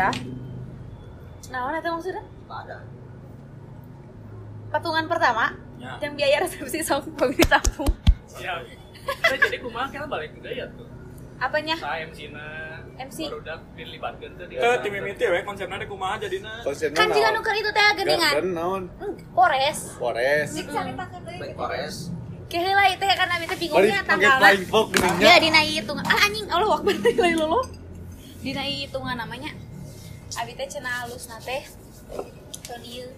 ibadah nah nanti maksudnya ada patungan pertama Ya. yang biaya resepsi sama pemilik tamu Ya. Kita jadi kumaha kita balik juga ya tuh. apanya Saya MC-na MC. baru udah dilibatkeun teh di Eh, tim mimiti we konsepnya ada kumaha jadina. Konsepnya kan jika nuker itu teh geningan Garden naon? Hmm, Polres Polres. Cik caritakeun deui. lah itu kan abi teh Balik bingungnya pakai tanggalna. flying fox geuninnya. Ya dina hitungan. Ah anjing Allah wakbar teh lain lolo. Dina hitungan namanya. Abi teh cenah halus na teh. Tahun ieu.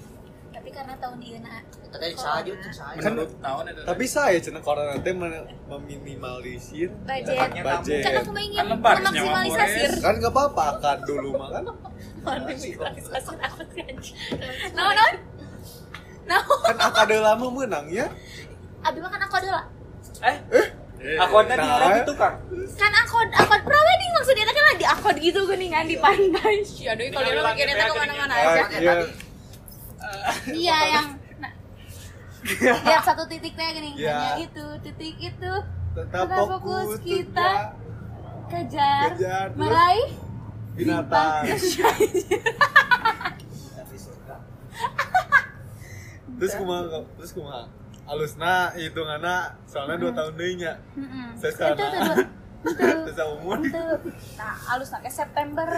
Tapi karena tahun ieu na. Kan tahun itu. Tapi saya cenah corona teh meminimalisir budget. budget. Kan aku ingin memaksimalisir. Kan gak apa-apa kan dulu mah kan. Memaksimalisasi apa sih anjing? Naon naon? Naon? Kan akade lama menang ya. Abi mah kan aku adalah Eh, akunnya di Nah, orang itu kan. kan prewedding maksudnya kan akun gitu geningan di pantai. Ya aduh kalau dia mikirnya teh ke mana-mana Ah, aja. iya. Iya yang nah, lihat satu titik teh gini Iya. hanya itu titik itu Tetap fokus kita kita. kejar, meraih binatang. Terus kumaha terus kumaha? Alusna hitunganna soalnya dua tahun deui nya. Mm-mm. Saya Itu itu itu. Nah halus nak September.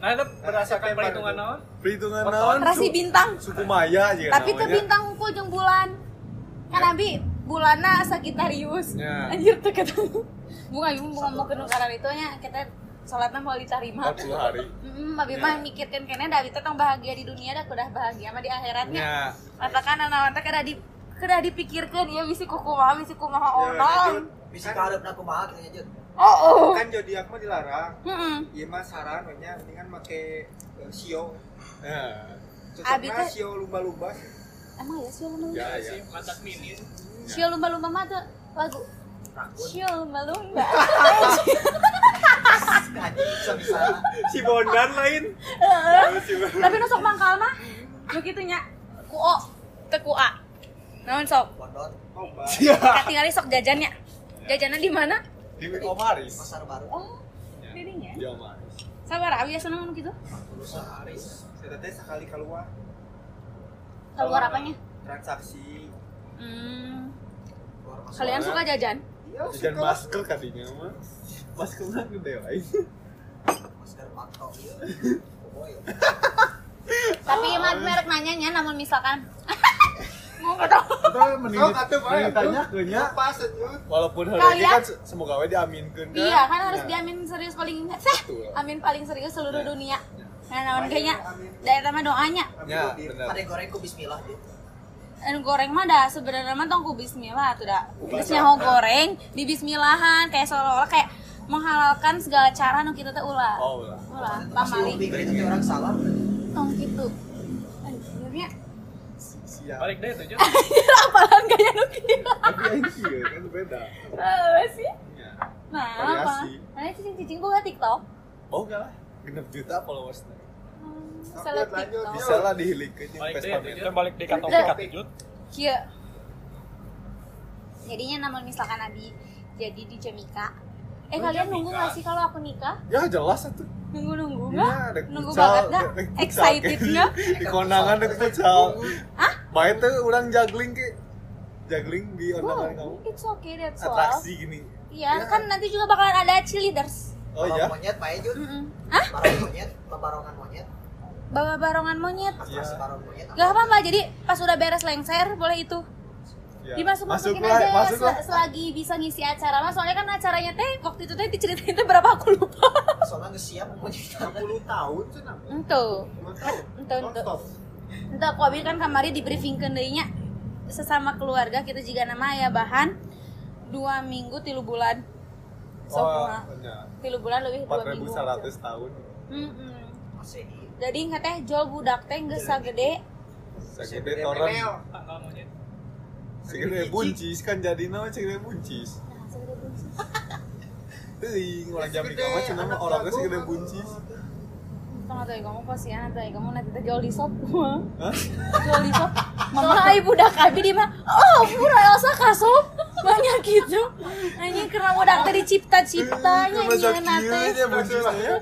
Nah, itu berdasarkan perhitungan naon? perhitungan naon? rasi bintang. Suku Maya aja tapi ke bintang hukum jeung bulan. Kan abi bulanna Sagitarius Ya. anjir tuh ketemu bunga ibu bunga mau ke nukaran itu nya kita sholatnya mau diterima. 40 hari. Hmm, abi mah mikirkeun kene da abi teh bahagia di dunia dah kudah bahagia mah di akhiratnya. Ya. Katakan anak teh kada di kada dipikirkeun ieu bisi kumaha bisi kumaha orang. bisa karep nak kumaha kita aja Oh, oh. kan zodiak mah dilarang Heeh. iya mah saran nya mendingan make eh, sio. Abi cocoknya sio lumba-lumba Emang ya sih lumba-lumba? Ya, ya. matak mini. Sio lumba-lumba mah tuh lagu. Sio lumba-lumba. kaji bisa bisa Si Bondan lain. Tapi nu sok mangkal mah nu kitu nya. Kuo, teu kua. Naon sok? pondon lomba Katingali sok jajannya. Jajannya di mana? Di Omaris. pasar baru Oh, dirinya. Di Omaris. Sabar, abi asa naon gitu? sehari saya teh sekali keluar Keluar apanya? transaksi Hmm. Kalian suka jajan? iya Jajan suka. masker kadinya mah. Maskernya gede lain. masker makro iya Tapi emang merek nanyanya namun misalkan aja Walaupun Kalian- kan se- semoga we diaminkeun kan. Iya kan harus Ya. diamin serius paling amin paling serius seluruh dunia. Nah, naon kayaknya dari sama doanya. Ya, Amin. benar. pada gorengku bismillah dia Anu goreng mah dah sebenarnya mah tong ku bismillah tuh dah. Nyaho goreng di bismillahan kayak seolah-olah kayak menghalalkan segala cara nu kita teh ulah. Oh, lah. Ulah, pas pamali. orang salah Tong gitu. Siap. Balik deh itu aja. apalan kayak nu kieu. Tapi aing sih kan beda. Eh, sih. Ya. Nah, apa? Nah, cicing-cicing gua TikTok. Oh enggak lah. Genep juta followersnya. Hmm, Lanjut, lanjut. TikTok. Bisa lah dihilikeun jeung Balik deh aja. Balik di kantong. Kieu. Jadinya namun misalkan Abi jadi di Jamika. Eh Oh, kalian nunggu gak sih kalau aku nikah? Ya jelas atuh. Nunggu-nunggu Ya, nggak? dek Nunggu banget nggak? Excited nggak? Di kondangan dek futsal. Hah? Baik tuh orang juggling ke juggling di kondangan kamu. It's okay, that's all. Atraksi gini. Iya, kan nanti juga bakalan ada cheerleaders. Oh Barong ya. monyet pak Ejun Mm-mm. Hah? monyet barongan monyet Bawa barongan monyet. Iya. atraksi barong monyet Gak apa-apa, jadi pas udah beres lengser, boleh itu. Ya. Dimasuk-masukin Masuklah, aja masuklah. sel- selagi bisa ngisi acara lah. Soalnya kan acaranya teh, waktu itu teh diceritain teh berapa aku lupa. soalnya nggak siap monyet 10 tahun cenah Ento. 5 tahun Ento, ento. Non-stop. Entah aku ambil kan kamari di briefing kendainya sesama keluarga kita juga nama ya bahan dua minggu tilu bulan so Oh, tilu bulan lebih dua minggu 4100 tahun. Mm-mm. Masehi jadi nggak teh jual budak teh nggak sagede Segede toran. Segede buncis kan jadi nama segede buncis. nah buncis. Teuing orang jam mah cenah orangnya segede buncis. Tengah tuh kamu kasihan atau kamu nanti teh jual di shop mah Hah? jual di shop mama ai budak abi di mah oh pura Elsa kasop banyak gitu anjing karena udah tadi cipta-ciptanya Masa nyeuna kieu teh nya buncisnya.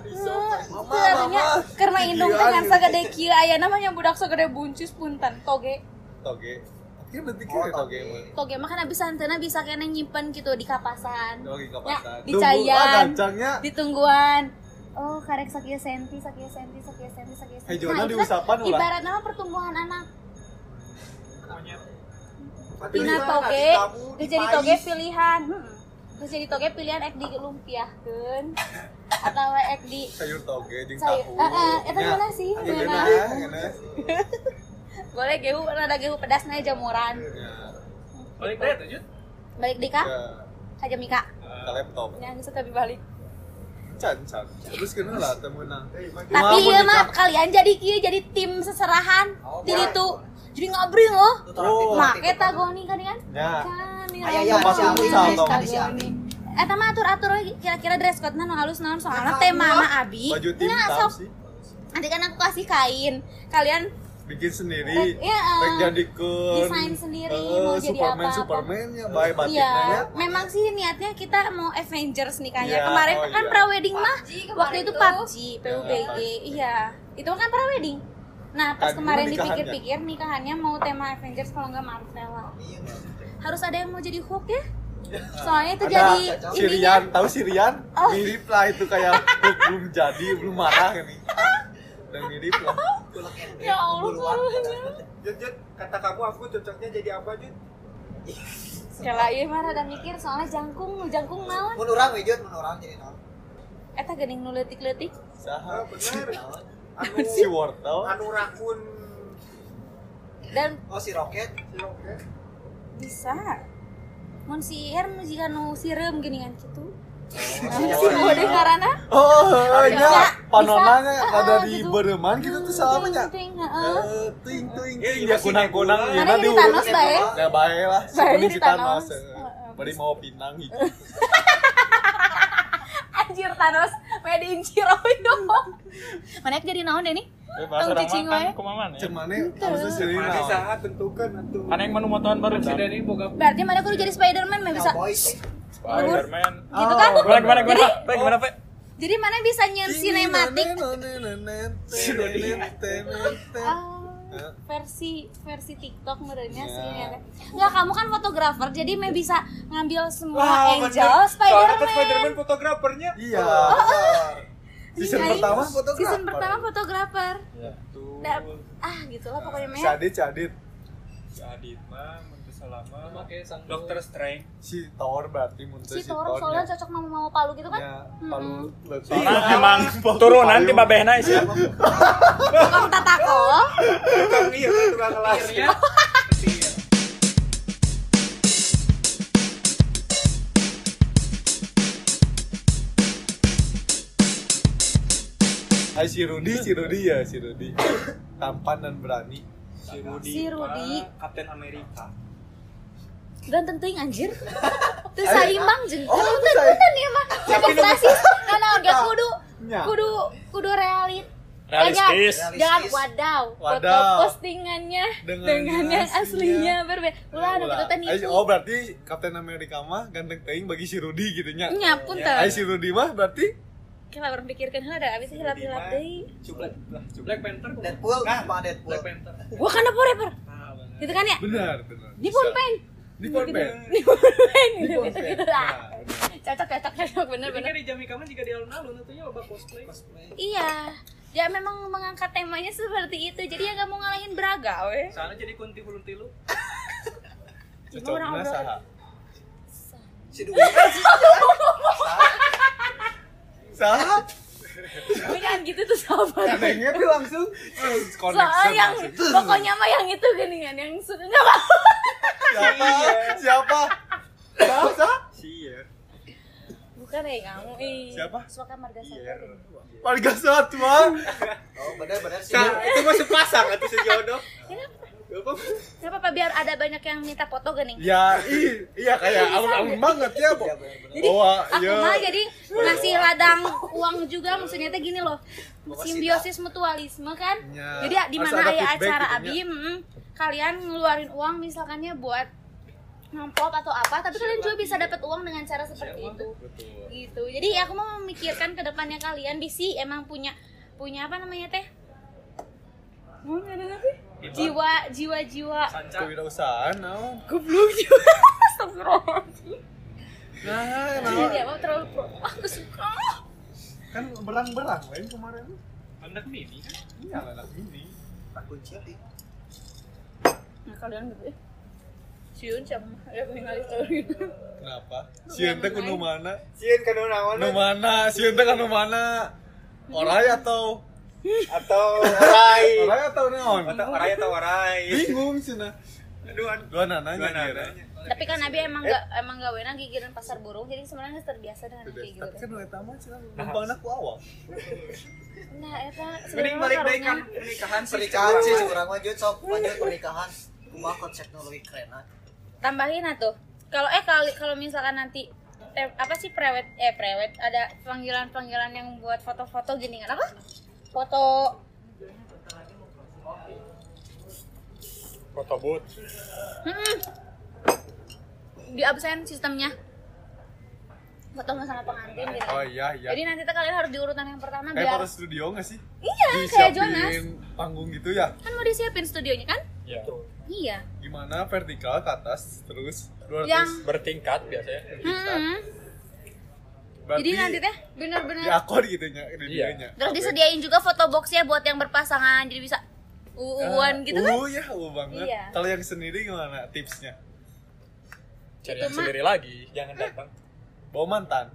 Itu artinya karena indung teh ngan sagede kieu aya namanya budak sagede buncis punten toge Toge. Akhirnya berarti kira toge mah. toge mah kan bisa antena bisa kena nyimpen gitu di kapasan Toge Ya, kapasan. di Tunggu, ah, cayan gancangnya. di tungguan oh karek sakieu senti sakieu senti sakieu senti sakieu senti Hejona itu diusapan ulah. ibarat nama pertumbuhan anak Tina di mana? toge Di di geus jadi toge pilihan Hmm. geus jadi toge pilihan ek di lumpiahkeun atau ek di sayur toge jeung sayur tahu. heeh eta Nya. mana sih Ayo, mana geuna. boleh gehu rada gehu pedasna jamuran Ya, Balik deh tuh, Jut. balik di ka ya, ka Jamika ke laptop. yang geus tapi balik Can, can. Terus kena lah temenang. tapi ieu mah kalian jadi kieu jadi tim seserahan Oh, boleh. itu jadi ngabring loh Oh. make tagoni kan kan Ya. kan ini ngomong si Amin. Salto. Tagoni. Eta mah atur-atur we kira-kira dress code-na nu halus naon soalnya tema mah abi. Baju tim Nah, sih. Nanti kan aku kasih kain. Kalian Bikin sendiri. Iya, eh, Rek jadikeun. desain sendiri, eh, mau jadi Superman, apa-apa. Superman-nya bae batiknya Iya, ya. memang sih niatnya kita mau Avengers nih kayaknya. Iya, Kemarin oh kan iya. prawedding mah waktu itu tuh. PUBG, PUBG. Iya. Itu kan prawedding. Nah, pas Kan, kemarin itu dipikir-pikir nikahannya mau tema Avengers kalau nggak Marvel lah. Harus ada yang mau jadi Hulk ya? Soalnya itu Ada jadi Sirian, tahu Sirian? Oh. Mirip lah itu kayak Hulk belum jadi, belum marah ini. Dan mirip lah. Ya Allah, Jut, Jut, kata kamu aku cocoknya jadi apa, Jut? Kalau iya mah rada mikir soalnya jangkung, jangkung naon? Mun urang we Jut, mun urang jadi naon? Eta geuning nu leutik-leutik. Ah, Saha? bener. Naon? Anu, Si wortel. anu rakun. Dan Oh si Roket. Oke. bisa. Mun si Er nu jika nu geuningan kitu. Oh, mode karana Oh, nya Ya, panonanya bisa. ada di gitu. bereman gitu tuh salamanya. Ting, ting, heeh. Eh, ting ting ting dia kunang-kunang Mana jadi diurut. Thanos bae? Ya bae lah, Bae si Thanos. Heeh. Bari mau pinang gitu. Anjir Thanos made in Ciroyo. Mana jadi naon deh nih? Eh, Tong cicing wae. kumaha mana? Cemane harusnya si Mana Rina. saha tentukan atuh. Kan yang menu motoan baru Berarti mana kudu jadi Spider-Man mah bisa. Cowboy sih. Spiderman. Gitu kan? Gimana gimana gimana? Pe, gimana Pe? Jadi mana bisa nyen sinematik Ah, versi versi TikTok menurutnya sih Ya. ya. Nggak, kamu kan fotografer jadi me bisa ngambil semua Wah, angel bener. Soalnya kan Spider-Man. Spider-Man fotografernya. Iya. Oh, Season Iya, pertama Season fotografer. pertama fotografer. Tuh. Da- ah, gitulah pokoknya mah. Si Adit, si Adit. Si Adit mah selama make sang Dokter Strange. Si Thor berarti mun teu Si Thor soalnya cocok mau mau palu gitu kan? Ya, palu leutik. Soalnya emang turunan ti babehna sih. Tukang tatako. Tukang iya, kan, tukang kelas. Hai si Rudi, si Rudi ya, si Rudi. Tampan dan berani. Si Rudi. Si Rudi. Kapten Amerika. Ganteng teuing anjir. Teu saimbang jeung Oh, teu saing. teu ieu mah. Demokrasi. Karena enggak kudu kudu kudu realit. Realistis. Eh, jangan, jangan wadaw. Foto Wadaw. postingannya Dengan dengan, yang aslinya. berbeda. Ulah anu kitu teh nipu. Oh, berarti Kapten Amerika mah ganteng teuing bagi si Rudi gitu nya. Nya pun teu. Ai si Rudi mah berarti Kita orang pikirkan heula da abis hilap-hilap deui. Black Black Panther. Deadpool, apa Deadpool? Black Panther Gua kan forever. ah benar Gitu kan ya? benar, benar. Nippon Bisa. Paint. Nippon Paint. Nippon Paint gitu Nippon gitu, Paint. gitu lah. Cocok cocok cocok bener bener. kan di Jamika mah juga di alun-alun itu ya loba cosplay Iya. Ya memang mengangkat temanya seperti itu. Jadi ya gak mau ngalahin Braga weh. soalnya jadi kunti hulun tilu Cuma orang saha? Si Dwi. Saha? Tapi jangan gitu tuh sahabat. Kadangnya tuh langsung eh, Soalnya connection yang langsung. pokoknya mah yang itu geningan yang sudah nggak mau. Siapa? Siapa? Siapa? Siapa? Bukan ya kamu. Ih. Siapa? Suaka marga satu. Iya. Warga satwa. Oh, benar-benar sih. Nah, itu mah sepasang atau sejodoh. Kenapa? Kenapa Pak biar ada banyak yang minta foto gening? Ya, i- iya kayak alun-alun banget ya, Bo. Jadi Oh, aku iya. mah jadi ngasih ladang uang juga maksudnya teh gini loh. Simbiosis mutualisme kan. Ya, Jadi di mana ada acara gitu, abi, mm, kalian ngeluarin uang misalkannya buat ngamplop atau apa tapi kalian juga bisa dapat uang dengan cara seperti itu betul gitu jadi aku mau memikirkan ke depannya kalian bisi emang punya punya apa namanya teh mau ada apa jiwa jiwa jiwa. Sanca. kewirausahaan naon goblok jiwa Astagfirullahaladzim. Nah Jadi naon dia mau terlalu pro. Aku suka kan berang-berang lain kemarin. Anak mini kan. iya anak ini tak kunci nah kalian gitu ya. Siun siapa ya kenapa? Sieun teh kudu mana? Sieun kan naon? Nu mana? Sieun teh kan nu mana? Orai atau atau orai. orai atau naon Atau orai atau orai. bingung Aduh, dua nananya Dua nananya. tapi kan Nabi emang gak emang gak enak gigiran pasar burung jadi sebenarnya terbiasa dengan kayak gitu tapi kan nu eta mah cenah numpangna ku awak nah Mending sebenarnya balik karunya kan pernikahan sih. pernikahan sih kurang lanjut sok lanjut pernikahan. Kumaha konsep teknologi keren ah. tambahin atuh kalau eh kalau kalau misalkan nanti eh, apa sih prewed eh prewed ada panggilan panggilan yang buat foto-foto gini kan apa foto. Foto booth. hmm, di absen sistemnya. Foto sama pengantin gitu. oh iya iya. Jadi nanti kalian harus di urutan yang pertama kayak biar pada studio nggak sih? Iya kayak Jonas. panggung gitu ya? Kan mau disiapin studionya kan? Ya. iya. Gimana? Vertikal ke atas terus 200 Yang- Bertingkat biasanya. hmm. Berarti jadi nanti teh bener-bener diakor gitu nya Iya. terus disediain juga foto boxnya buat yang berpasangan jadi bisa uuan gitu kan? uh ya uh banget. Iya. kalau yang sendiri gimana tipsnya? Cari Itu yang mah- sendiri lagi, jangan datang. bawa mantan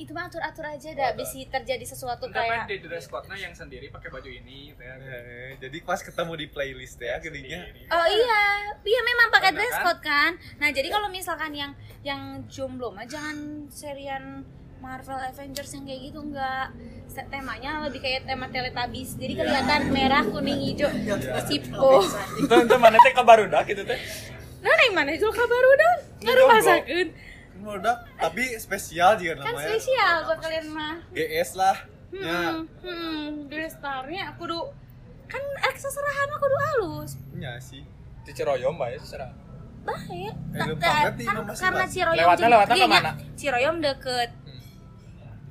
itu mah atur-atur aja dah bisa terjadi sesuatu Enggak kan kayak di dress code-nya yang sendiri pakai baju ini ya. Eh, jadi pas ketemu di playlist ya gedinya Oh iya, iya memang pakai dress kan? code kan. Nah jadi kalau misalkan yang yang jomblo mah jangan serian Marvel Avengers yang kayak gitu enggak. Temanya lebih kayak tema Teletubbies. Jadi kelihatan merah, kuning, hijau. Sipo. Itu itu mana teh kabarudak gitu teh. Nah, yang mana itu kabar udah? Meledak tapi spesial juga Kan namanya spesial buat kalian mah. GS lah ya Hmm, hmm, dress starnya aku kudu kan aksesorihan aku kudu halus. ya sih Di Ciroyom bae. Baik. Eh, ta- banget nih, kan karena. Ciroyom Lewatnya- lewatnya iya, ke mana? nya, Ciroyom deket.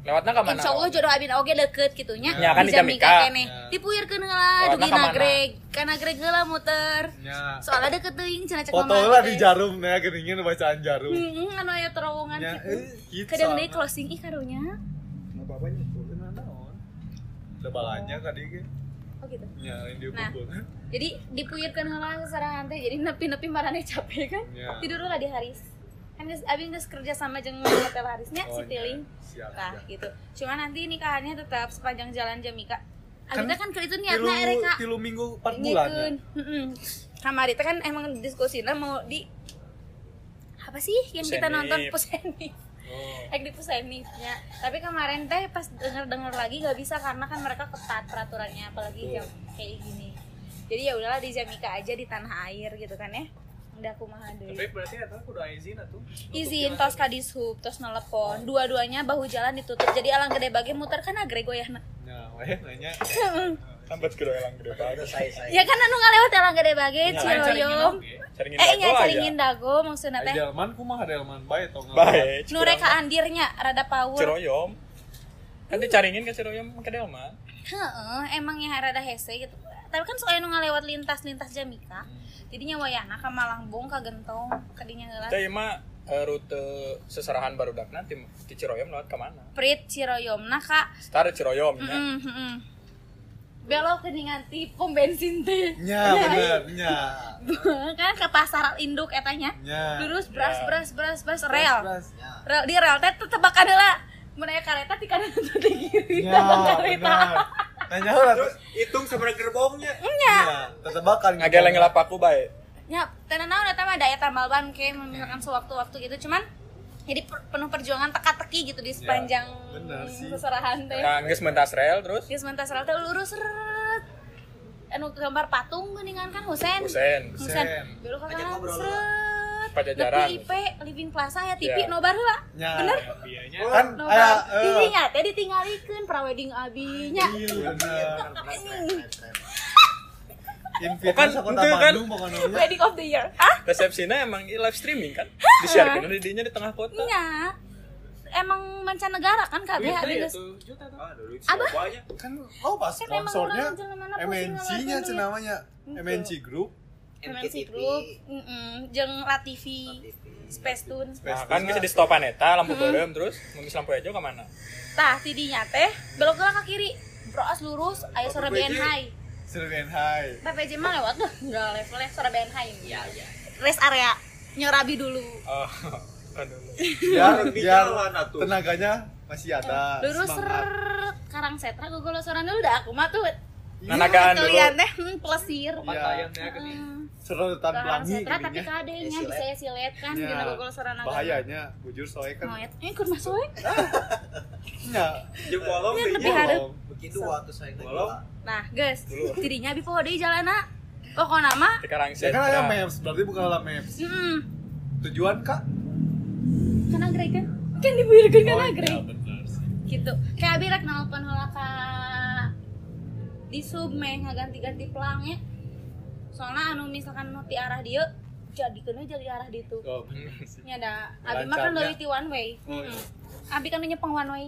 Lewatnya ke mana? Insya Allah jodoh Abin oge deket gitu nya. Ya, kan di Jamika. kene. Ya. Dipuyurkeun heula dugi nagreg. Ka nagreg heula muter. ya Soalnya deket teuing cenah cek foto lah di jarum ya gedinya bacaan jarum Heeh, anu aya terowongan ya gitu. eh gitu Kadang deui closing ih karunya. Apa-apanya. Bener naon. Ada balanya kadi ge. Oh gitu. Ya, yang Nah. Jadi dipuyurkeun heula sasarahan teh. Jadi nepi-nepi marane capek kan. Ya. Tidur lah di Haris. Kan Abin geus kerja sama jeung hotel Harisnya Oh, si Tiling. iya. Siap, Nah, siap. gitu. Cuma nanti nikahannya tetap sepanjang jalan Jamika. Kan Abin teh kan ke itu Tilu, niatna Ereka. tilu minggu 4 bulan ya. Kamari teh kan emang diskusinya mau di apa sih yang kita Pusenif. nonton Pusenif. Oh. Ek di Pusenif ya. Tapi kemarin teh pas denger-denger lagi gak bisa karena kan mereka ketat peraturannya apalagi jam kayak gini. Jadi ya udahlah di Jamika aja di tanah air gitu kan ya. Udah kumaha deui. Tapi berarti eta kudu izin atuh. Izin tos kadishub, tos nelepon. Dua-duanya bahu jalan ditutup. Jadi alang gede bagi muter kan agreg goyahna. Nah, weh nanya. Sampai ke elang gede saya Ya kan anu ngalewat alang gede bage Ciroyom. oge. Caringin Eh nya caringin dago maksudnya teh. Delman kumaha Delman bae tong. Bae. Nu reka andirnya rada power. Ciroyom. Kan dicaringin ke Ciroyom ke Delman. Heeh, emangnya rada hese gitu. Tapi kan soalnya nu ngalewat lintas-lintas Jamika. Jadinya wayahna ka Malangbong ka Gentong, ka dinya heula. Teh mah eh, rute seserahan barudak nanti di Ciroyom lewat ke mana? Prit Ciroyomna ka Start Ciroyom ya. heeh heeh. Belok ke nganti pom bensin teh. Nya bener, nya. kan ke pasar induk etanya. Nya. Lurus bras Ya. bras bras bras rel. Rel di rel teh tebakan heula. Mun aya kareta di kanan atau di kiri. Kareta. bener. Nanya lah Terus hitung seberapa gerbongnya. Nya. tetebakan. Ngageleng lapaku bae. Ya, tenan naon eta mah daya tambal ban ke misalkan sewaktu-waktu gitu cuman jadi per- penuh perjuangan teka-teki gitu di sepanjang bener sih. seserahan teh. Nah, geus mentas rel terus Geus mentas rel teh lurus seret. Anu gambar patung geuningan kan Husen. Husen. Husen. Kanan ngobrol seret. Pajajaran. IP Living Plaza ya TV Ya. nobar heula. Nya. Bener? Biayanya Kan Nobar. aya eh, Dirinya teh ditinggalikeun prawedding abinya. Iya Kan, ente kan. Nya. wedding of the year ah resepsinya emang live streaming kan disiarkan di dinya di tengah kota iya emang mancanegara kan kabeh Wih, ada ya tuh juta tuh Ah, aja? kan oh pas Kan emang sponsornya orang jelema posting MNC nya ngeluarin cenah namanya Gitu. MNC Group MNC. Group mm jeung Latifi TV. Space Tune nah, kan bisa di stopan eta lampu Hmm. berem terus ngemis lampu hijau ke mana tah tidinya teh belok ke kiri. Bros lurus aya sore BN High Serbian High PPJ mah lewat tuh. Enggak levelnya sore BN High Iya, iya. rest area nyorabi dulu. Oh kan dulu. Biar tenaganya masih ada lurus Karang Setra gogol soran dulu dah aku mah tuh. Nanagaan dulu. kalian teh hmm, pelesir Pantayan teh gini. Serotan pelangi Setra tapi kadenya Ya, bisa ya silet. kan Ya, dina gogol soran bahayanya bujur soalnya kan. Moet, eh nya Jeung bolong Ini deh, lebih harap. Begitu waktu saya. Nah, guys, tidinya bi poho deui jalana. Pokona mah di karang ya kan ada maps berarti bukan lah maps. Tujuan kak? Kana agreg kan? Kan dibuyurkeun kana Oh, iya, sih. Gitu. Kayak abi rek nelpon heula ka di sub meh ngaganti-ganti pelangnya. Soalnya anu misalkan nu ti arah dieu jadikeun we jadi arah ditu. oh benar sih Nya ada abi mah kan Lancarnya. leuwih ti one way. Oh, iya. Abi kan nyepeng one way.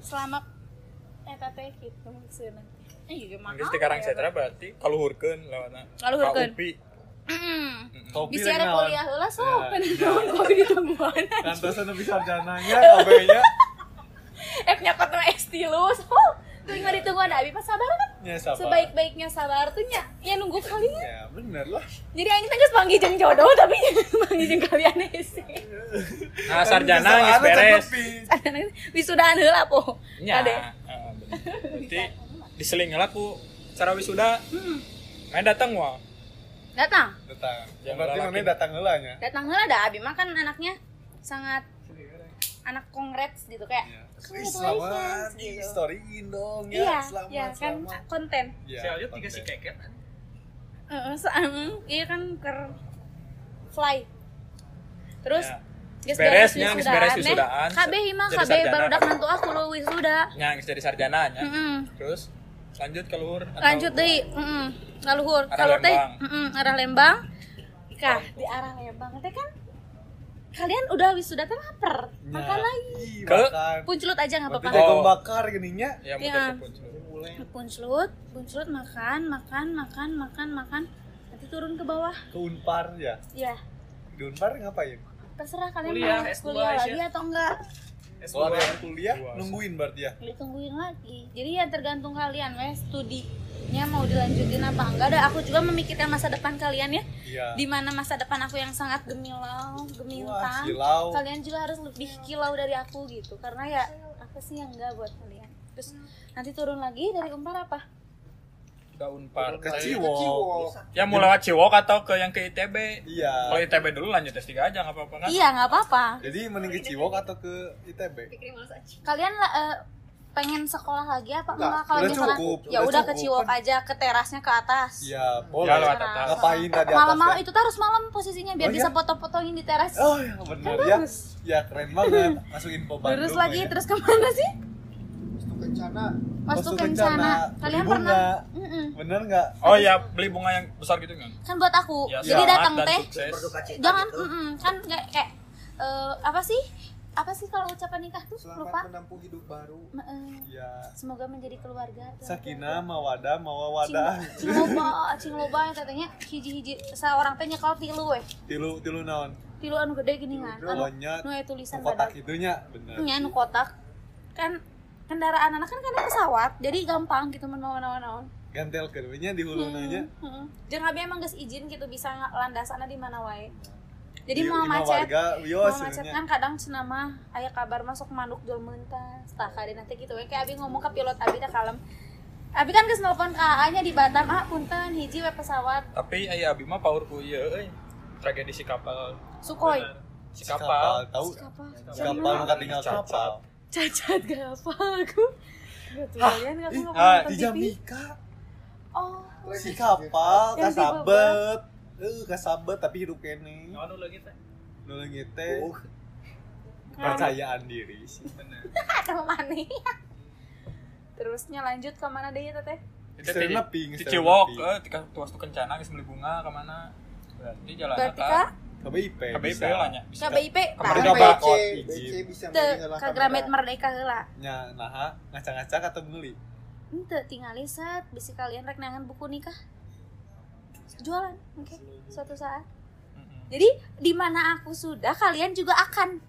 Selama eta teh gitu maksudna. Eh, iya mah. Geus di karang Setra berarti kaluhurkeun lewatna Kaluhurkeun. Ka UPI. Heeh. Kopi Bisa ada kuliah heula sok Ya. kan naon kopi di tangguhan. kantosan bisa sarjananya kabehnya Eh nyapa tuh es tilus. Oh, tuh nggak ditunggu ada abi pas sabar kan. nya sabar Sebaik-baiknya sabar tuh nya ya nunggu kalian. ya bener lah Jadi aing teh geus panggil jeung jodoh tapi panggil jeung kalian hese. nah sarjana ada beres tapi. Wisudaan heula po. nya Kade. heeh, bener. berarti diseling heula ku cara wisuda Hmm. main datang wah Datang. datang Yang berarti mana datang heula nya Datang heula dah abi mah kan anaknya sangat anak kongrets gitu kayak Ya. congratulations, selamat gitu. storyin dong Iya, ya selamat iya kan selamat konten. Ya, Saya lihat tiga si keket. Heeh, seang, iya kan ker fly. Terus Ya. geus Beres, nya, geus wisudaan beres wisudaan. Kabeh mah Jadi kabeh barudak nantu ah kudu wisuda. nya geus jadi sarjana nya Heeh. terus lanjut ke luhur Lanjut deui, heeh. Ngaluhur. Kalau teh Lembang. heeh, arah Lembang. Kah, di arah Lembang teh kan kalian udah wisuda teh lapar. Ya, Makan lagi. Ke- makan Puncelut aja nggak apa-apa. Oh. jagung bakar gininya ya ke puncak Puncelut, puncelut makan, makan, makan, makan, makan. Nanti turun ke bawah. ke unpar ya Ya, di unpar ngapain terserah kalian Kuliah, mau S2 kuliah aja. lagi atau enggak. kalau ada yang kuliah nungguin berarti ya ditungguin lagi jadi ya tergantung kalian wes studinya mau dilanjutin apa? Enggak ada aku juga memikirkan masa depan kalian ya. Iya. Di mana masa depan aku yang sangat gemilau wah gemintang silau. Kalian juga harus lebih kilau dari aku gitu. Karena ya apa sih yang enggak buat kalian? Terus nanti turun lagi dari umpar apa? Udah unpar ke Ciwok. Ya mau lewat Ciwok atau ke yang ke ITB iya. Kalau ITB dulu lanjut S3 aja nggak apa-apa kan? Iya nggak apa-apa. Jadi mending ke Ciwok atau ke ITB kalian eh, pengen sekolah lagi apa Enggak, enggak kalau misalkan cukup, ya udah udah ke cukup, Ciwok kan. aja ke terasnya ke atas iya boleh Ya, lewat atas. ngapain tadi atas malam-malam ya? itu tuh harus malam posisinya biar Oh, bisa iya? foto-fotoin di teras oh ya benar Kan ya bagus. ya keren banget masuk info Bandung Terus lagi, ya. terus ke mana sih? Itu kencana. Wastu Wastu Kencana. Kalian Beli pernah? bunga. Mm-mm. bener nggak oh ya beli bunga yang besar gitu kan Kan buat aku. ya, Jadi datang teh. sukses. berduka cita Jangan, gitu. mm-mm. kan kayak, kayak eh, apa sih? Apa sih kalau ucapan nikah tuh? Selamat Lupa. menempuh hidup baru. Ma- eh, ya semoga menjadi keluarga. Sakinah mawadah mawawadah Cing loba, cing loba yang katanya hiji-hiji seorang teh nyekal tilu weh. tilu tilu naon Tilu anu gede gini kan. Anu, nu aya tulisan kotak itunya bener Nya anu kotak. Kan kendaraan anak kan karena pesawat, jadi gampang gitu mun mau naon-naon. gantel kedua di hulu nanya Heeh. Jeung abi emang geus izin gitu bisa landasana di mana wae. Jadi Di- mau di macet, warga mau macet kan kadang cenah mah aya kabar masuk manuk jual mentas. Tah kade nanti gitu. We kayak abi ngomong ke pilot abi dah kalem. Abi kan geus nelpon ka nya di Batam, ah punten hiji we pesawat. Tapi aya abi mah power ku ieu euy. Tragedi si kapal. Sukhoi. si Si kapal. tahu? Kapal. si kapal nggak tinggal kapal. Cacat gak apa aku. Gak tuh kalian ngomong ah, di. Jamaica Oh, si kapal kasabet eh kasabet tapi hidup kene Anu lagi teh. nolong teh Uh, kepercayaan diri sih sama mana? Terusnya lanjut ke mana deh ya teteh? Itu Sering nepi, sering nepi. eh, tika tuas tuh kencana geus beli bunga ke mana? Berarti jalan berarti kak KBIP KBIP lah nya. ke BIP Kemarin tah, coba. BC izin. bisa ke. Gramet Merdeka heula nya nah ngacak-ngacak atau beli Ente tinggal set bisa kalian rek nangan buku nikah jualan oke. Suatu saat. Jadi di mana aku sudah kalian juga akan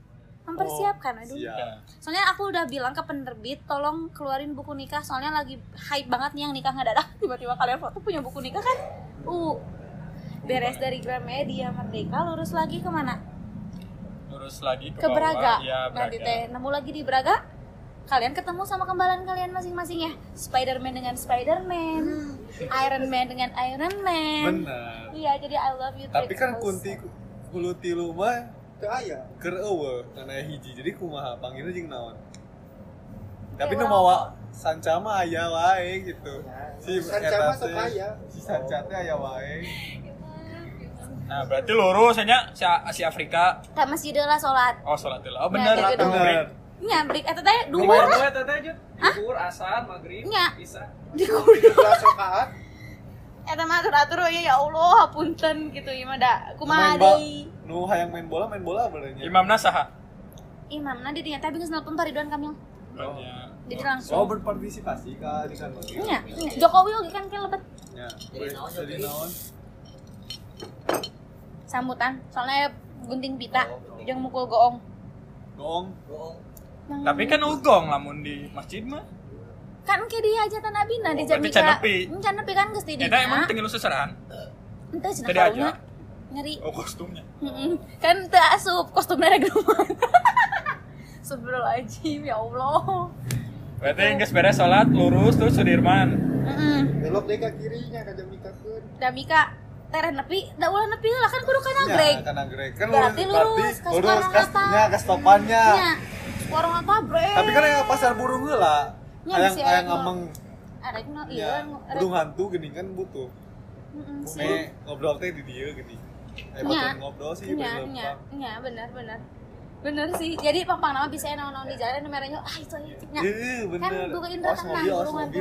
mempersiapkan aduh. siap. Ya. soalnya aku udah bilang ke penerbit tolong keluarin buku nikah soalnya lagi hype banget nih yang nikah ngedadak tiba-tiba kalian foto punya buku nikah kan? Uh beres dari Gramedia Merdeka lurus lagi ke mana? Lurus lagi ke, ke Braga. ya, nanti Braga. teh nemu lagi di Braga kalian ketemu sama kembalan kalian masing-masing ya. Spider-Man dengan Spider-Man Iron Man dengan Iron Man. Bener iya jadi I love you tapi kan kunti hulu tilu mah Teu aya. keur eueuh karena hiji. Jadi kumaha panggilnya jeung naon? Tapi nu mawa sanca mah aya wae gitu. Ya, sanca mah sok aya. si sanca teh aya wae. Nah, berarti lurus hanya si, si Afrika. tak masih lah sholat Oh, sholat dulu. Oh, Nah, bener. dong. bener nya break eta teh Dua dhuwur dua teh aja. Zuhur, asar, maghrib, Nya. bisa. di kudu 12 rakaat. eta mah atur-atur ya ya Allah hapunten gitu ieu mah da kumaha deui nu hayang main bola main bola benernya Imamna saha? imamna di dinya teh geus nelpon Pak Ridwan Kamil. Oh. Jadi oh langsung. Berpartisipasi kak di kan nya nya. Jokowi oge kan kan lebet. Ya Jadi naon, sambutan soalnya gunting pita. Jeung mukul goong. Gong Bohong. Tapi kan ugong lamun di masjid mah. kan ke dia hajatan abina di Oh, berarti can Jamika nepi. kan geus di Eta emang tinggal seserahan. ente cenah aja. nyeri Oh, kostumnya. Mm-mm. kan teu asup kostumnya rek rumah Astagfirullahaladzim, ya Allah Berarti geus beres salat, lurus terus Sudirman. Belok deh ke kirinya ka Jamikakeun. Damika tereh nepi, da ulah nepi lah kan kudu kana ya greg. karena greg kan Berarti lurus lurus, berarti ke lurus Soekarno kas nya kas topannya Nya, warung apa breg? tapi kan yang pasar burung bisi hayang aya nu- ngomong Ada ya iya, burung hantu gini kan butuh sih. Nih ngobrol teh di dia gini eh bakal ngobrol sih bener nya, nya, benar, benar. Bener sih. Jadi pampang nama bisa naon-naon di jalan nu merenya ah itu aja. Nya. Iya bener Kan buka indra Awas tenang, mobil, awas burung hantu.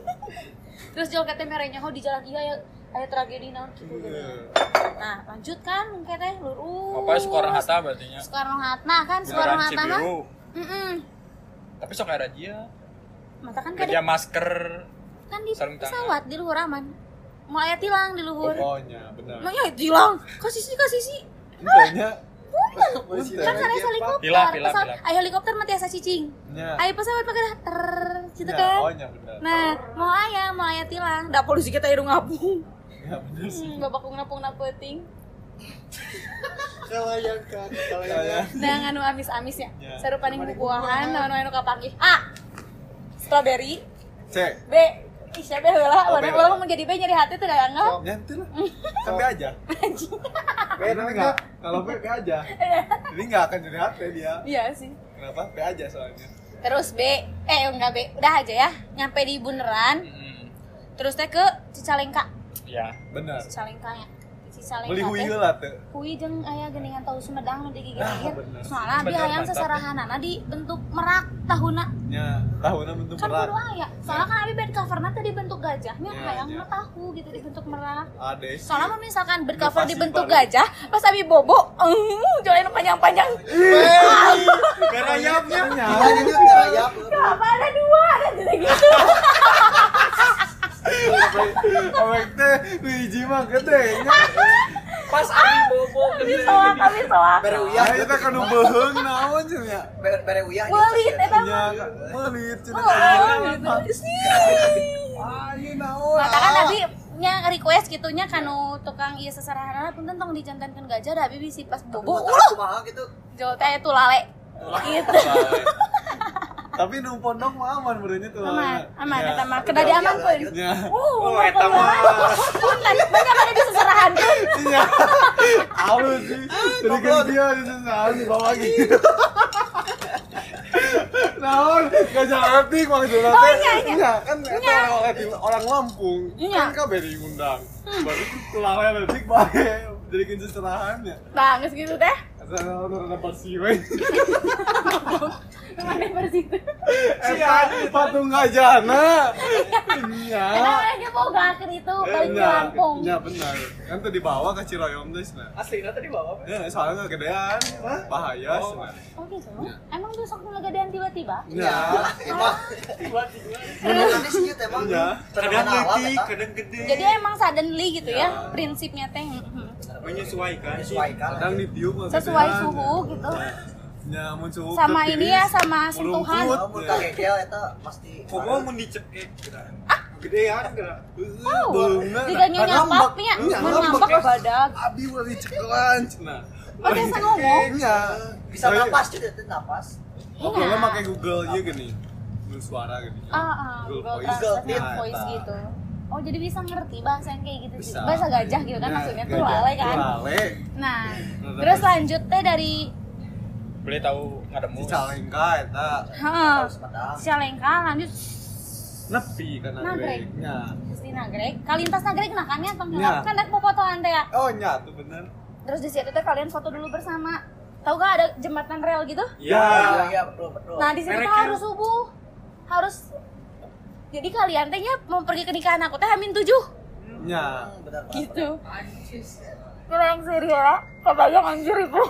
Terus jual kata merenya oh di jalan iya ya ada tragedi naon gitu. Iya. Nah, lanjut kan teh lurus. Apa Soekarno Hatta berarti nya? Soekarno Hatta kan Soekarno Hatta mah. Cibiru. Heeh. Tapi sok aya razia. Mata kan Kerja kada masker. kan di pesawat di luhur aman. Mau aya tilang di luhur. pokoknya bener Nah, ya tilang. Kasih sih, kasih sih. Entahnya Masih Kan ada lagi, helikopter. Pilak, pilak, pesawat. Ayo helikopter mah tiasa cicing. nya Ayo pesawat pakai dah ter gitu nya kan. oh nya bener Nah, mau aya, mau aya tilang. Da polisi kita irung ngapung. Ya bener sih Hmm, babakung napung na peuting. Kalayankan, Kayak- kalayangan. Nah, nganu amis-amisnya. Ya. Sarupaning buah-buahan, naon-naon nu kapangih. A. Strawberry. cek B. Ih, siapa? Oh, Warna B. orang mau jadi B nyari hati teh da anggap. nyantai lah sampai aja Beda Tapi enggak? nggak kalau P P aja jadi nggak akan jadi hati dia Iya sih. kenapa P aja soalnya Terus B, eh enggak B, udah aja ya. Nyampe di Bundaran, terus teh ke Cicalengka. Ya. bener Cicalengkanya. Cicalengka. beli hui teh. lah tuh Kui jeung aya geuningan tahu Sumedang nu di gigir Ah, gigir. bener. Soalnya hayang mantap. sasarahanana di bentuk merak tahuna. nya tahunnya bentuk Kan berat kudu aya. Soalnya kan abi bed coverna teh di bentuk gajahnya Ya, hayang ya. mah tahu gitu di bentuk merak. ada sih Soalnya misalkan bed cover di bentuk baru. gajah, pas abi bobo, eh, jalan panjang-panjang. Garayapnya nya Lanjut garayap. Kenapa ada dua? Ada gitu. awek teh hiji mah gede nya Pas Abi bobo gede. soak, abi soak. Bere uyah. ah eta kan nu beuheung naon cenah Bere bere uyah. Melit eta nya mah. melit cenah Oh, gitu. Ah ieu naon Mata kan abi nya request gitunya kanu tukang ieu sasarahanana punten tong dijantankeun gajah da abi bisi pas bobo. Ulah, kumaha gitu. jauh teh itu lale. Gitu. Tapi nu pondok mah aman berenya tuh Aman, aman Ya. eta mah kedadi aman pun. nya Uh, Oh, eta mah. Punten, banyak ada di sasarahan pun. Iya. Halus sih. Jadi kan dia di sana bawa gitu. Naon, gak jalan etik maksudnya. Oh, iya, iya. Iya, kan eta orang Lampung. Iya. Kan kabeh diundang. Baru kelalen etik bae. Jadi kan seserahannya. Nah, geus gitu teh. Saya udah dapat sih, weh. Mana versi itu? Eh, patung gajana. Iya. Kenapa dia mau gak itu paling di Lampung? Iya, benar. Kan tuh dibawa ke Ciroyom tuh, nah. Asli tadi bawa apa? Ya, soalnya kegedean, bahaya, nah. Oh gitu? Emang tuh sok ngegedean tiba-tiba? Ya, emang Tiba-tiba. Manis gitu emang Iya. kadang gede eta. kadang gede Jadi emang suddenly gitu ya prinsipnya teh. Menyesuaikan menyesuaikan kadang ditiup mah sesuai suhu gitu. Ya, mun suhu Sama ini ya, sama sentuhan. Lamun ya. kagegel eta pasti pokoknya mau dicekek gerak Oh, nah, mun ngambek, ngambek ya. badak. Abi udah dicekelan cenah. Oh, ngomong? Iya. bisa napas juga tuh napas Oke, Iya. lo pakai Google aja gini. Google suara gini. Ah, ah, Google Translate voice gitu. Oh, jadi bisa ngerti bahasa yang kayak gitu sih. Bahasa gajah gitu kan Ya, maksudnya tuh gajah. lale kan. Lale. Nah, Nah, terus terus- lanjut teh dari Boleh tahu ngademu. Cicalengka eta heeh, harus padang Cicalengka lanjut nepi kan Nagreg. Nya. di Nagreg. Kalintas Nagreg nah kan ya Ya. kan naik fotoan teh ya. Oh, nya tuh bener. Terus di situ teh kalian foto dulu bersama. Tahu gak ada jembatan rel gitu? iya Ya. iya betul betul Nah, di situ harus subuh. Harus jadi kalian teh ya mau pergi ke nikahan aku teh Amin tujuh Nya. Hmm, benar benar. gitu. Kalau yang serius ya, kebayang anjir itu.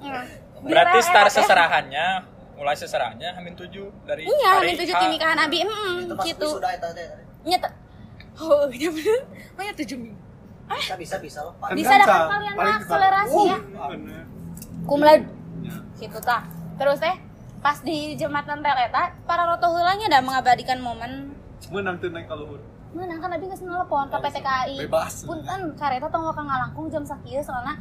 Hmm. Berarti enak ya. seserahannya mulai seserahannya Hamin tujuh dari Iya, hari Amin tujuh di nikahan Abi, hmm, gitu. teh Nyet. Oh, iya bener. Oh, ya tujuh minggu. bisa bisa bisa loh Bisa dapat Sa. kalian mah akselerasi Uh, ya. bener. Kumlad Nya. gitu ta. Terus teh pas di jembatan rel eta para roto heulanya ada mengabadikan momen Menang tuh naik ka luhur. Mana kan abi geus nelpon ka PT KAI. Bebas. Punten kareta tong ka ngalangkung jam sakieu soalna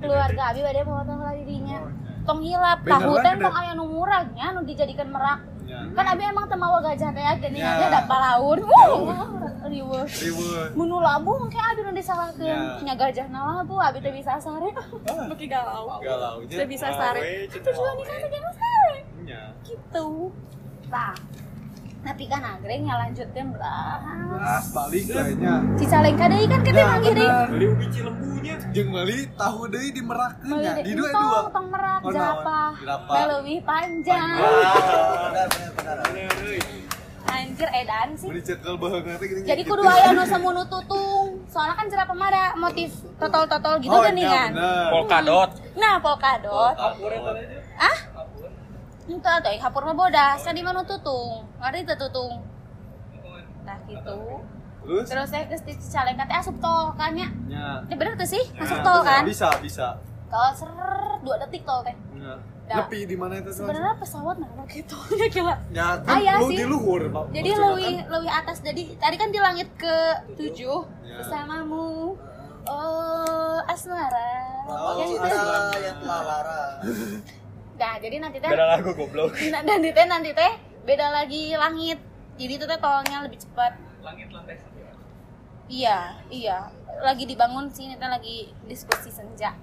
keluarga abi bade mau tong didinya. Tong hilap tahu teh tong aya nu murahnya nu dijadikan merak. Nya. Kan abi emang teu mawa gajah teh geuning Ya. aja da palaun. Wuh, riweuh. Ribut. Munu labu mungkin abi nu disalahkeun Ya. nya gajah na labu abi teh bisa sare. Beki galau. Galau nya. bisa sare. Cenah. Tujuan nikah teh jangan sare. Nya. Gitu. Tah. Tapi kan agreng ya lanjutkeun belah. Belas balik kayaknya. Cicalengka deui kan kita Ya, manggih deui. bener. beli ubi cilembunya Jeung meuli tahu deui di Meuli nya. deui. Di dua dua. tong merak Oh? Jerapah. Leuwih panjang. benar benar benar bener euy Anjir edan sih. Beri cekel gini. Jadi kudu aya nu semu nu tutung. Soalnya kan jerapah mah ada motif totol-totol gitu oh, kan nya, kan. bener. Polkadot. Nah, polkadot. Ah? Itu tuh kapur mah bodas, kan di mana tutung. Ngari teu tutung. Nah, gitu. Terus? Terus saya ke Cicalengka teh asup tol kan ya. Nya. Ini bener tuh sih, masuk Nah, tol kan? Bisa, bisa. Tol ser 2 detik tol teh. Nya. Dah. Nepi di mana itu? Sebenarnya pesawat nah gitu ya gila. Ya, kan Aya lu sih. di luhur, Pak. Jadi Maksudnya lebih kan. lebih atas. Jadi tadi kan di langit ke tujuh Ya. bersamamu. Oh, asmara. Oh, Yang cinta itu. yang telah lara. Nah, jadi nanti teh Beda lagu goblok. nah, nanti teh nanti teh beda lagi langit. Jadi itu teh tolnya lebih cepat. Langit lantai satu. Iya, iya. Lagi dibangun sih, ini teh lagi diskusi senja.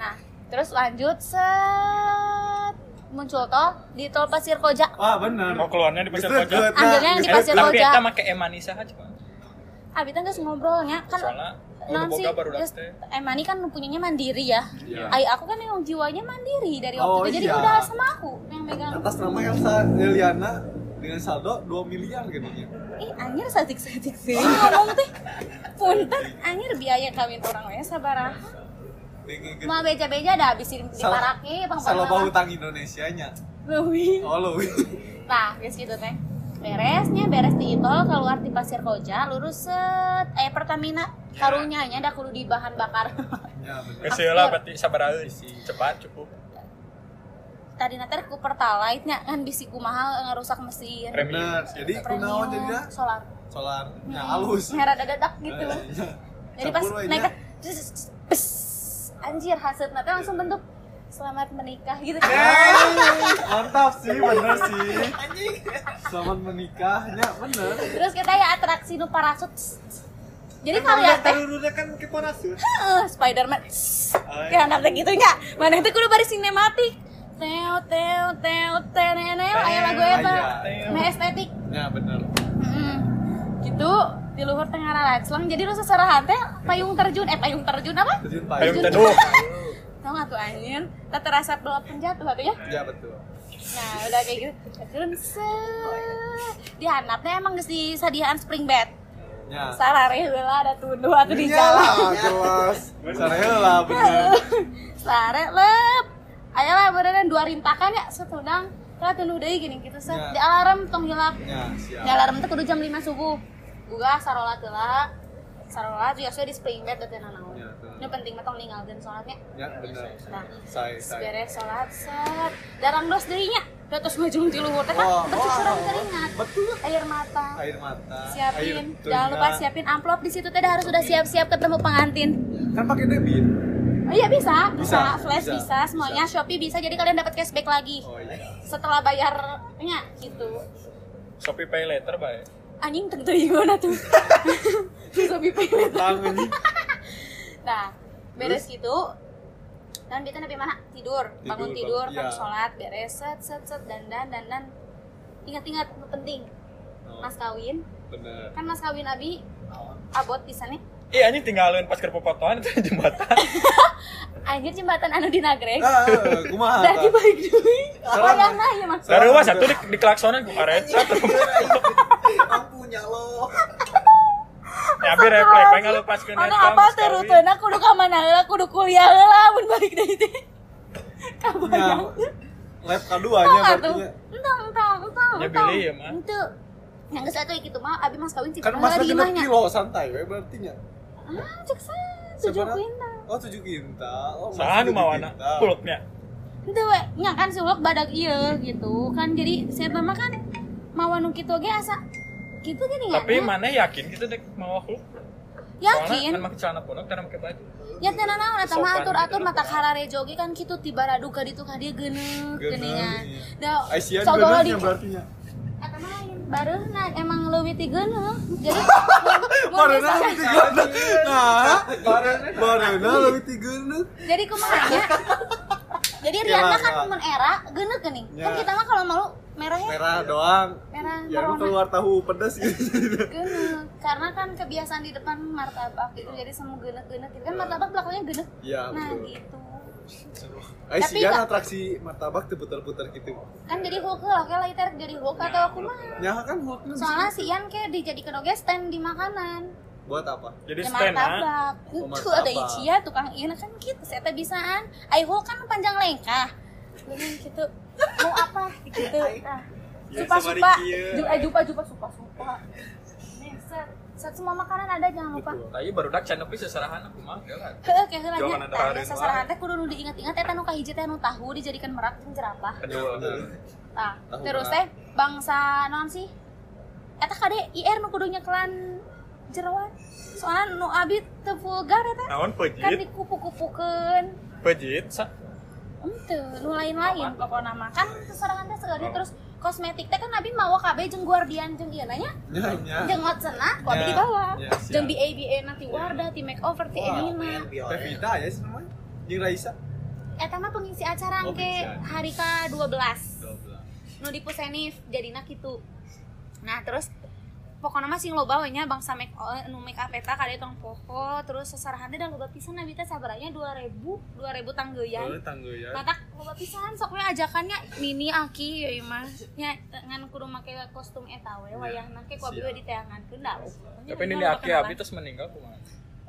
Nah, terus lanjut set muncul tol di tol Pasir Koja. Ah, benar. Mau keluarnya di Pasir Koja. Ambilnya nah, yang di Pasir deket. Tapi Koja. kita make emanisa aja. Pak. Abi teh ngobrolnya kan Soalnya non sih. Emani kan punyanya mandiri ya. Iya. Ay, aku kan emang jiwanya mandiri dari waktu Oh, itu. Jadi iya. udah sama aku yang megang. Atas nama Elsa Liliana dengan saldo 2 miliar gini Ih, anjir satik-satik sih ngomong teh. Punten anjir biaya kawin orang we sabaraha. Mau beja-beja dah habis di- diparake bang Salah bahu hutang Indonesia nya. Leuwih. Oh, lu. Nah, guys gitu teh. Beresnya beres di tol keluar di Pasir Koja lurus set eh Pertamina karunya nya da kudu di bahan bakar. Ya. Geus lah berarti sabaraha sih. Cepat cukup. Tadi nanti ku pertalite nya kan bisi kumaha ngerusak mesin. Premium. Jadi kunaon jadi dah? solar. Solar. Ya halus. Merah dadak gitu. Eh, iya. Jadi pas naik anjir hasil nanti langsung bentuk selamat menikah gitu. Mantap sih, bener sih. Selamat menikahnya, bener. Terus kita ya atraksi nu parasut. Jadi kalian teh Taruruna kan ke parasut Heeh, Spiderman. Kayak anak teh gitu nya. Mana itu kudu bari sinematik. Teo teo teo teo neo aya lagu eta. Aya. Meh estetik. Ya, bener. Gitu di luhur tengah laclang jadi lu seserahan teh payung terjun eh payung terjun apa? Terjun Payung payung. teduh. Tau gak tuh anjir tak terasa belum penjatuh tuh ya Ya betul. nah udah kayak gitu turun set di handapnya emang geus disadiaan spring bed Ya. sarare heula ada tunduh atau di Ya, jalan jelas. Saraya lah bener. sare lep ayolah beneran dua rintakan ya setudang kalau tunduh deui gini gitu set Ya. di alarm tong hilap Ya, siap. di alarm teh kudu jam 5 subuh gua sarolat heula sarolat juga di spring bed teh nanaon Ya. Ini penting mah tong ninggalkeun salatnya Ya, bener. nah Saya, saya. beres sholat set. Darang dos dirinya terus maju di luhur. Teh kan Wah, bercucuran wah. keringat Betul. air mata. Air mata. siapin. air jangan lupa siapin amplop. Di situ teh dah harus sudah siap-siap ketemu pengantin. Kan pakai debit. oh iya bisa. Bisa, Bisa, flash bisa, bisa, semuanya shopee bisa. Jadi kalian dapat cashback lagi. Oh iya. setelah bayarnya gitu. Shopee Pay Later bae. anjing tentu gimana tuh? Shopee pay later. Nah beres gitu dan kita nabi mana tidur bangun Tidur, tidur bang. kan Iya. sholat beres set set set dan dan dan dan ingat-ingat penting Oh, mas kawin bener. kan mas kawin abi abot di sana Iya anjing tinggalin pas keur popotohan itu jembatan. anjir jembatan anu di nagreg Ah, kumaha? Berarti baik deui. Apa Sekarang- yang nanya mas? Sarua satu di, di klaksonan ku karet. Ampunya lo. Ya abi refleks pengen ngalupaskeun Anu eta. apa mas teh kawin. rutena kudu ka mana heula kudu kuliah heula mun balik deui teh. Ya, Kabayang. lab keduanya Tong berarti nya. Entong entong entong. Ya, pilih ya, mah. Henteu. Yang geus atuh kitu mah abi mas kawin cik Kan di genep kilo santai we berarti nya. Ah, cek sa. Tujuh kuintal. Oh, 7 kintal. Oh, Saha nu tujuh mawana? kintal. Kuluknya. Henteu we, nya kan suluk badag ieu gitu. Kan jadi saya mah kan mau anu kitu ge asa gitu gini ya. Tapi mana yakin kita dek mau kuluk? yakin. Kan make celana pondok dan make baju. Ya tena naon eta mah atur-atur gitu. mata karare joge kan kitu tiba radu ka ditu ka dieu geuneuk Geuneuh, geuningan. Da sogolo di geuneuhnya berarti nya. eta mah emang leuwih ti geuneuk. Jadi misalkan- lebih tiga Nah, barena lebih tiga jadi kumaha nya? Jadi Rian mah kan mun era geuneuk geuning. Kan Ya. kita mah kalau malu merahnya Merah doang. merah Ya lu keluar tahu pedas gitu. Geuneuk. Karena kan kebiasaan di depan martabak gitu jadi semua geuneuk-geuneuk gitu. Kan martabak belakangnya geuneuk. Iya, Nah, betul. gitu. Aisyah nggak- kan atraksi martabak tuh putar-putar gitu. Kan jadi hulk lah kayak lagi tarik jadi hulk atau aku mah. Ya kan Hulknya Soalnya si Ian kayak dijadikan oge stand di makanan. buat apa? Jadi Ya stand ah. martabak. Oh, Itu ada martabak. Icia tukang Ian kan gitu. Saya bisaan. Ai hulk kan panjang lengkah. Gitu. Mau apa gitu. Ya, Supa supa. Ricky, ya. Ju- Eh jupa jupa supa supa. Set semua makanan ada jangan lupa. Tapi baru dak can nepi seserahan aku mah ya kan. Heeh, kayak heula nya. wae. teh kudu nu diingat-ingat eta nu kahiji teh nu tahu dijadikan merak jeung jerapah. Nah, terus teh bangsa non sih? Eta kade IR nu kudu nyekelan jeroan. Soalnya nu abi teu vulgar eta. Naon Kan pejit? dikupu-kupukeun. Pejit sa. Henteu, nu lain-lain pokokna mah. Kan sesorangan teh seuri terus kosmetik teh kan abi mawa kabeh jeung Guardian jeung ieu nanya. Ya, ya. Jeung Watsona, ku abi Ya, dibawa. ya, siap. Jeung BA BA nanti Wardah, ti makeover, ti Emina. Tevita ya namanya. Jeung Raisa. Eta mah pengisi acara Oh, ke pengisi acara. hari ke-12. nu di Pusenif jadinya gitu nah terus pokoknya masih loba we nya bangsa make eh, nu make up eta kade tong poho terus sesarahan teh loba pisan nabi teh sabaranya 2000 2000 Oh, tanggeyan tanggo ya. Matak loba pisan sok we ajakannya Nini Aki ya mah. Nya ngan kudu make kostum eta we wayahna ke ku abi we diteangankeun da Tapi ini aki abi terus meninggal kumaha?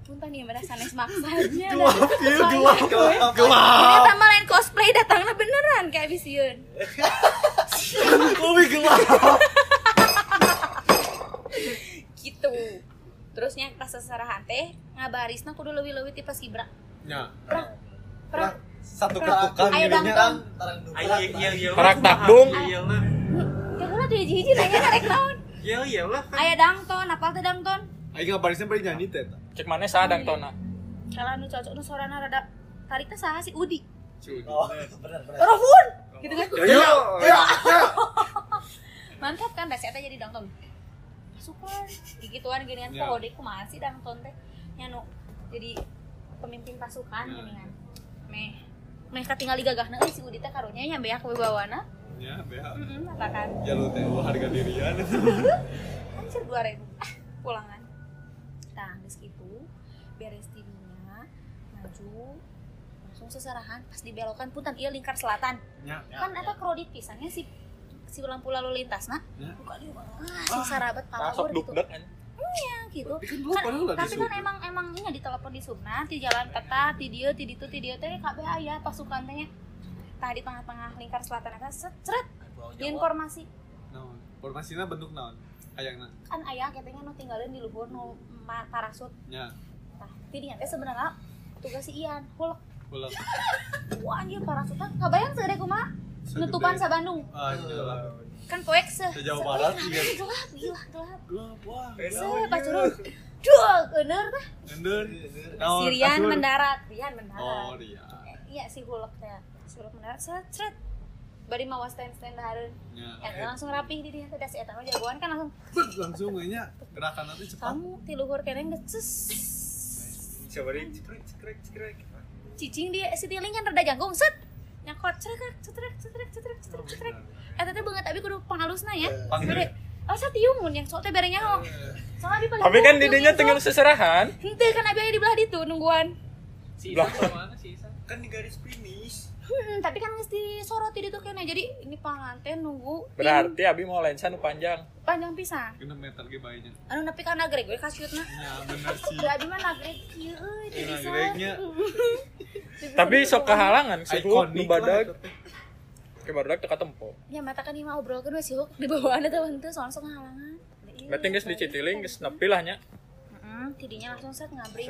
punten ieu beres sanes maksanya Gelap, ieu gelap, gelap, gelap. ini tambah lain cosplay datangnya beneran kayak ieun Lebih gelap. gitu terusnya pas seserahan teh ngabarisna kudu leuwih-leuwih ti paskibra Ya. prak prak Satu Prak. ketukan Ayo dirinya dangtong. kan. Iya iya iya. Perak takdung. Iya ya ulah tuh hiji-hiji nanya narek naon Iya iya lah. aya dangton apal teh dangton Aing ngabarisnya bari nyanyi teh. Cek mana sadang tona. kalau nu cocok nu sorana rada tarik teh saha si Udi. Oh, benar benar. Rafun gitu kan Ya, ya, ya. mantap kan da eta jadi dangton super digituan ginian Ya. kode kumaha sih dangton teh. Nya nu jadi pemimpin pasukan Ya. geuningan meh meh katinggal gagahna euy si Udi teh karunya nya beak wibawana Ya, beha. heeh apa kan? Ya lu teh lu harga dirian. anjir dua ribu. Ah pulangan. Nah geus gitu beres tidinya maju langsung seserahan. Pas dibelokan punten iya lingkar selatan. Nya kan eta kredit pisannya si si lampu lalu lintas. Nah Ya. buka dia ah, sarabat palawur gitu. kan. iya gitu. Tapi kan kan, tapi kan emang emang ini ditelepon di Subna di jalan peta di dia di ditu di dia teh kabeh aya pasukan teh tah di tengah-tengah lingkar selatan eta secret Pulau di Jawa. informasi. Naon? Formasinya bentuk naon? Ayangna kan ayah katanya nu tinggalin di luhur nu parasut. Nya tah tidinya teh sebenarnya tugas si Ian hulek. Pulang wah anjir parasutnya. Kabayang segede kumaha nutupan sa Bandung. Ah jelas kan poek se. Ke Jawa Barat, iya. gelap gila gelap. Gelap wah. Se pacurun dua bener teh ender naon Sirian mendarat Rian mendarat. Oh dia Eh, iya si hulek teh si hulek mendarat set set. Bari mawa stand stand dahareun ya. Langsung rapih di dia teh da si eta mah jagoan kan langsung. Langsung nya gerakan nanti cepat. Kamu ti luhur keneng geus ses. Coba di cekrek cekrek cekrek. cicing dia si tiling kan rada jangkung set nyakot cekrek cekrek cekrek cekrek cekrek cekrek eta teh banget abi kudu pangalusna ya. Bere, oh saya tiung mun yang sok teh bere nyaho. Soalnya abi paling Tapi kan didinya tinggal seserahan. henteu kan abi aya di belah ditu nungguan. Si mana si Isan? kan di garis finish Hmm, tapi kan mesti soroti ditu kene jadi ini panganten nunggu Berarti abi mau lensa nu panjang. panjang pisan kena meter ge bayinya anu nepi ka nagreg we kasiutna nya bener sih Ya abi mah nagreg kieu euy teh Iya, bisa. nagregnya. Tapi sok kehalangan si Hulk nu badag. teh. Ke badag teka tempo. Ya mata kan imah obrolkeun we si Hulk di bawaan eta henteu soalnya sok ngahalangan. Berarti geus dicitiling geus nepi lah nya. Heeh, tidinya langsung set ngabring.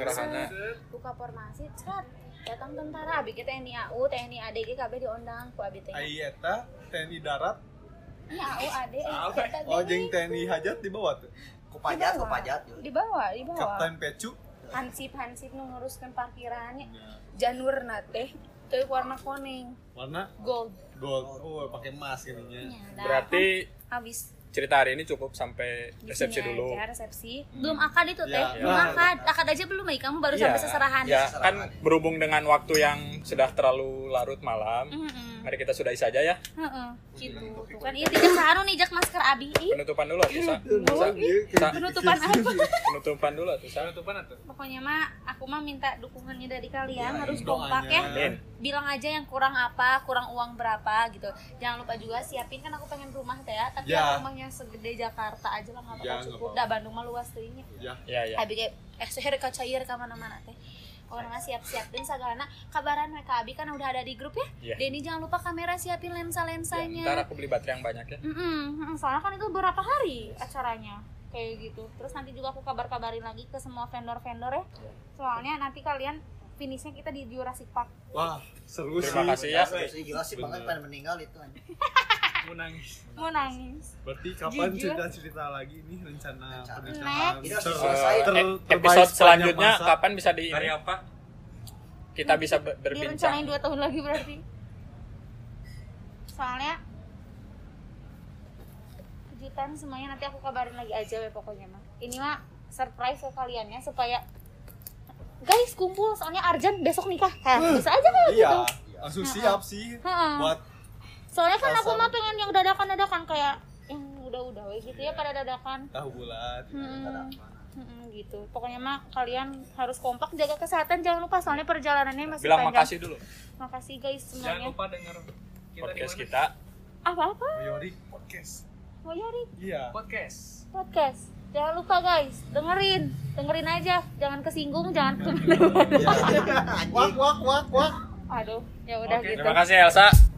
Buka formasi set. Datang tentara abi ke TNI AU, TNI AD ge kabeh diundang ku abi teh. Ai eta TNI darat. Ini AU AD eta oh ge. jeung TNI hajat di bawah tuh. Ku pajat ku pajat Di bawah, di bawah. Kapten Pecu. Hansip Hansip nu nguruskeun parkirannya. Nya. Janur na teh teu warna kuning, warna? Gold. gold. Oh pakai emas gininya Ya, dah, Berarti habis cerita hari ini cukup sampai resepsi sini dulu. aja, resepsi. Belum akad itu teh. Ya, Belum ya. akad. Akad aja belum, Mai. Kamu baru sampai seserahan. Ya, kan berhubung dengan waktu yang sudah terlalu larut malam. Mm-mm. Mari kita sudahi saja ya. Heeh, gitu. Tuh kan iya tidak sahanu nih jak masker abi. Penutupan dulu tuh, Sa. Penutupan apa? Penutupan dulu tuh, Sa. Penutupan atuh. Pokoknya mah aku mah minta dukungannya dari kalian Ya, harus kompak ya. Amin. Bilang aja yang kurang apa, kurang uang berapa gitu. Jangan lupa juga siapin kan aku pengen rumah teh ya, tapi Ya. yang rumahnya segede Jakarta aja lah nggak bakal Ya, nggak cukup. apa-apa. Dah Bandung mah luas teuingnya. ya Ya, ya. Abi kayak eh seher ka cair ka mana-mana teh. Pokoknya mah siap-siap dan sagalana kabaran mereka Abi kan udah ada di grup ya. Iya. Denny jangan lupa kamera siapin Ya, lensa-lensanya. ntar aku beli baterai yang banyak ya. Mm-mm, mm, soalnya kan itu berapa hari acaranya kayak gitu. Terus nanti juga aku kabar-kabarin lagi ke semua vendor-vendor ya. Soalnya nanti kalian finishnya kita di Jurassic Park. wah seru sih Terima kasih ya. Gila sih banget pengen meninggal itu anjing. Mau nangis. Mau nangis. berarti kapan cerita cerita lagi nih rencana pernikahan ter- ter- Eh, episode selanjutnya masa. kapan bisa di Hari apa? Kita bisa ber- berbincang. Direncanain 2 tahun lagi berarti. Soalnya kejutan semuanya nanti aku kabarin lagi aja ya pokoknya mah. Ini mah surprise ke kalian ya supaya guys kumpul soalnya Arjan besok nikah. Hah, bisa aja kalau iya gitu. langsung siap sih Heeh. buat Soalnya kan aku mah pengen yang dadakan-dadakan kayak yang udah-udah we gitu ya pada dadakan. tahu bulat Hmm. Hmm, gitu. Pokoknya mah kalian harus kompak jaga kesehatan jangan lupa soalnya perjalanannya masih Bilang panjang. makasih dulu Makasih guys Jangan semuanya. lupa denger kita podcast kita. Apa-apa? Mayori podcast Mau Yori iya Podcast. podcast. Jangan lupa guys, dengerin. Dengerin aja, jangan kesinggung, jangan ke mana-mana. wak wak wak wak Aduh, ya udah Oke, gitu. Terima kasih Elsa.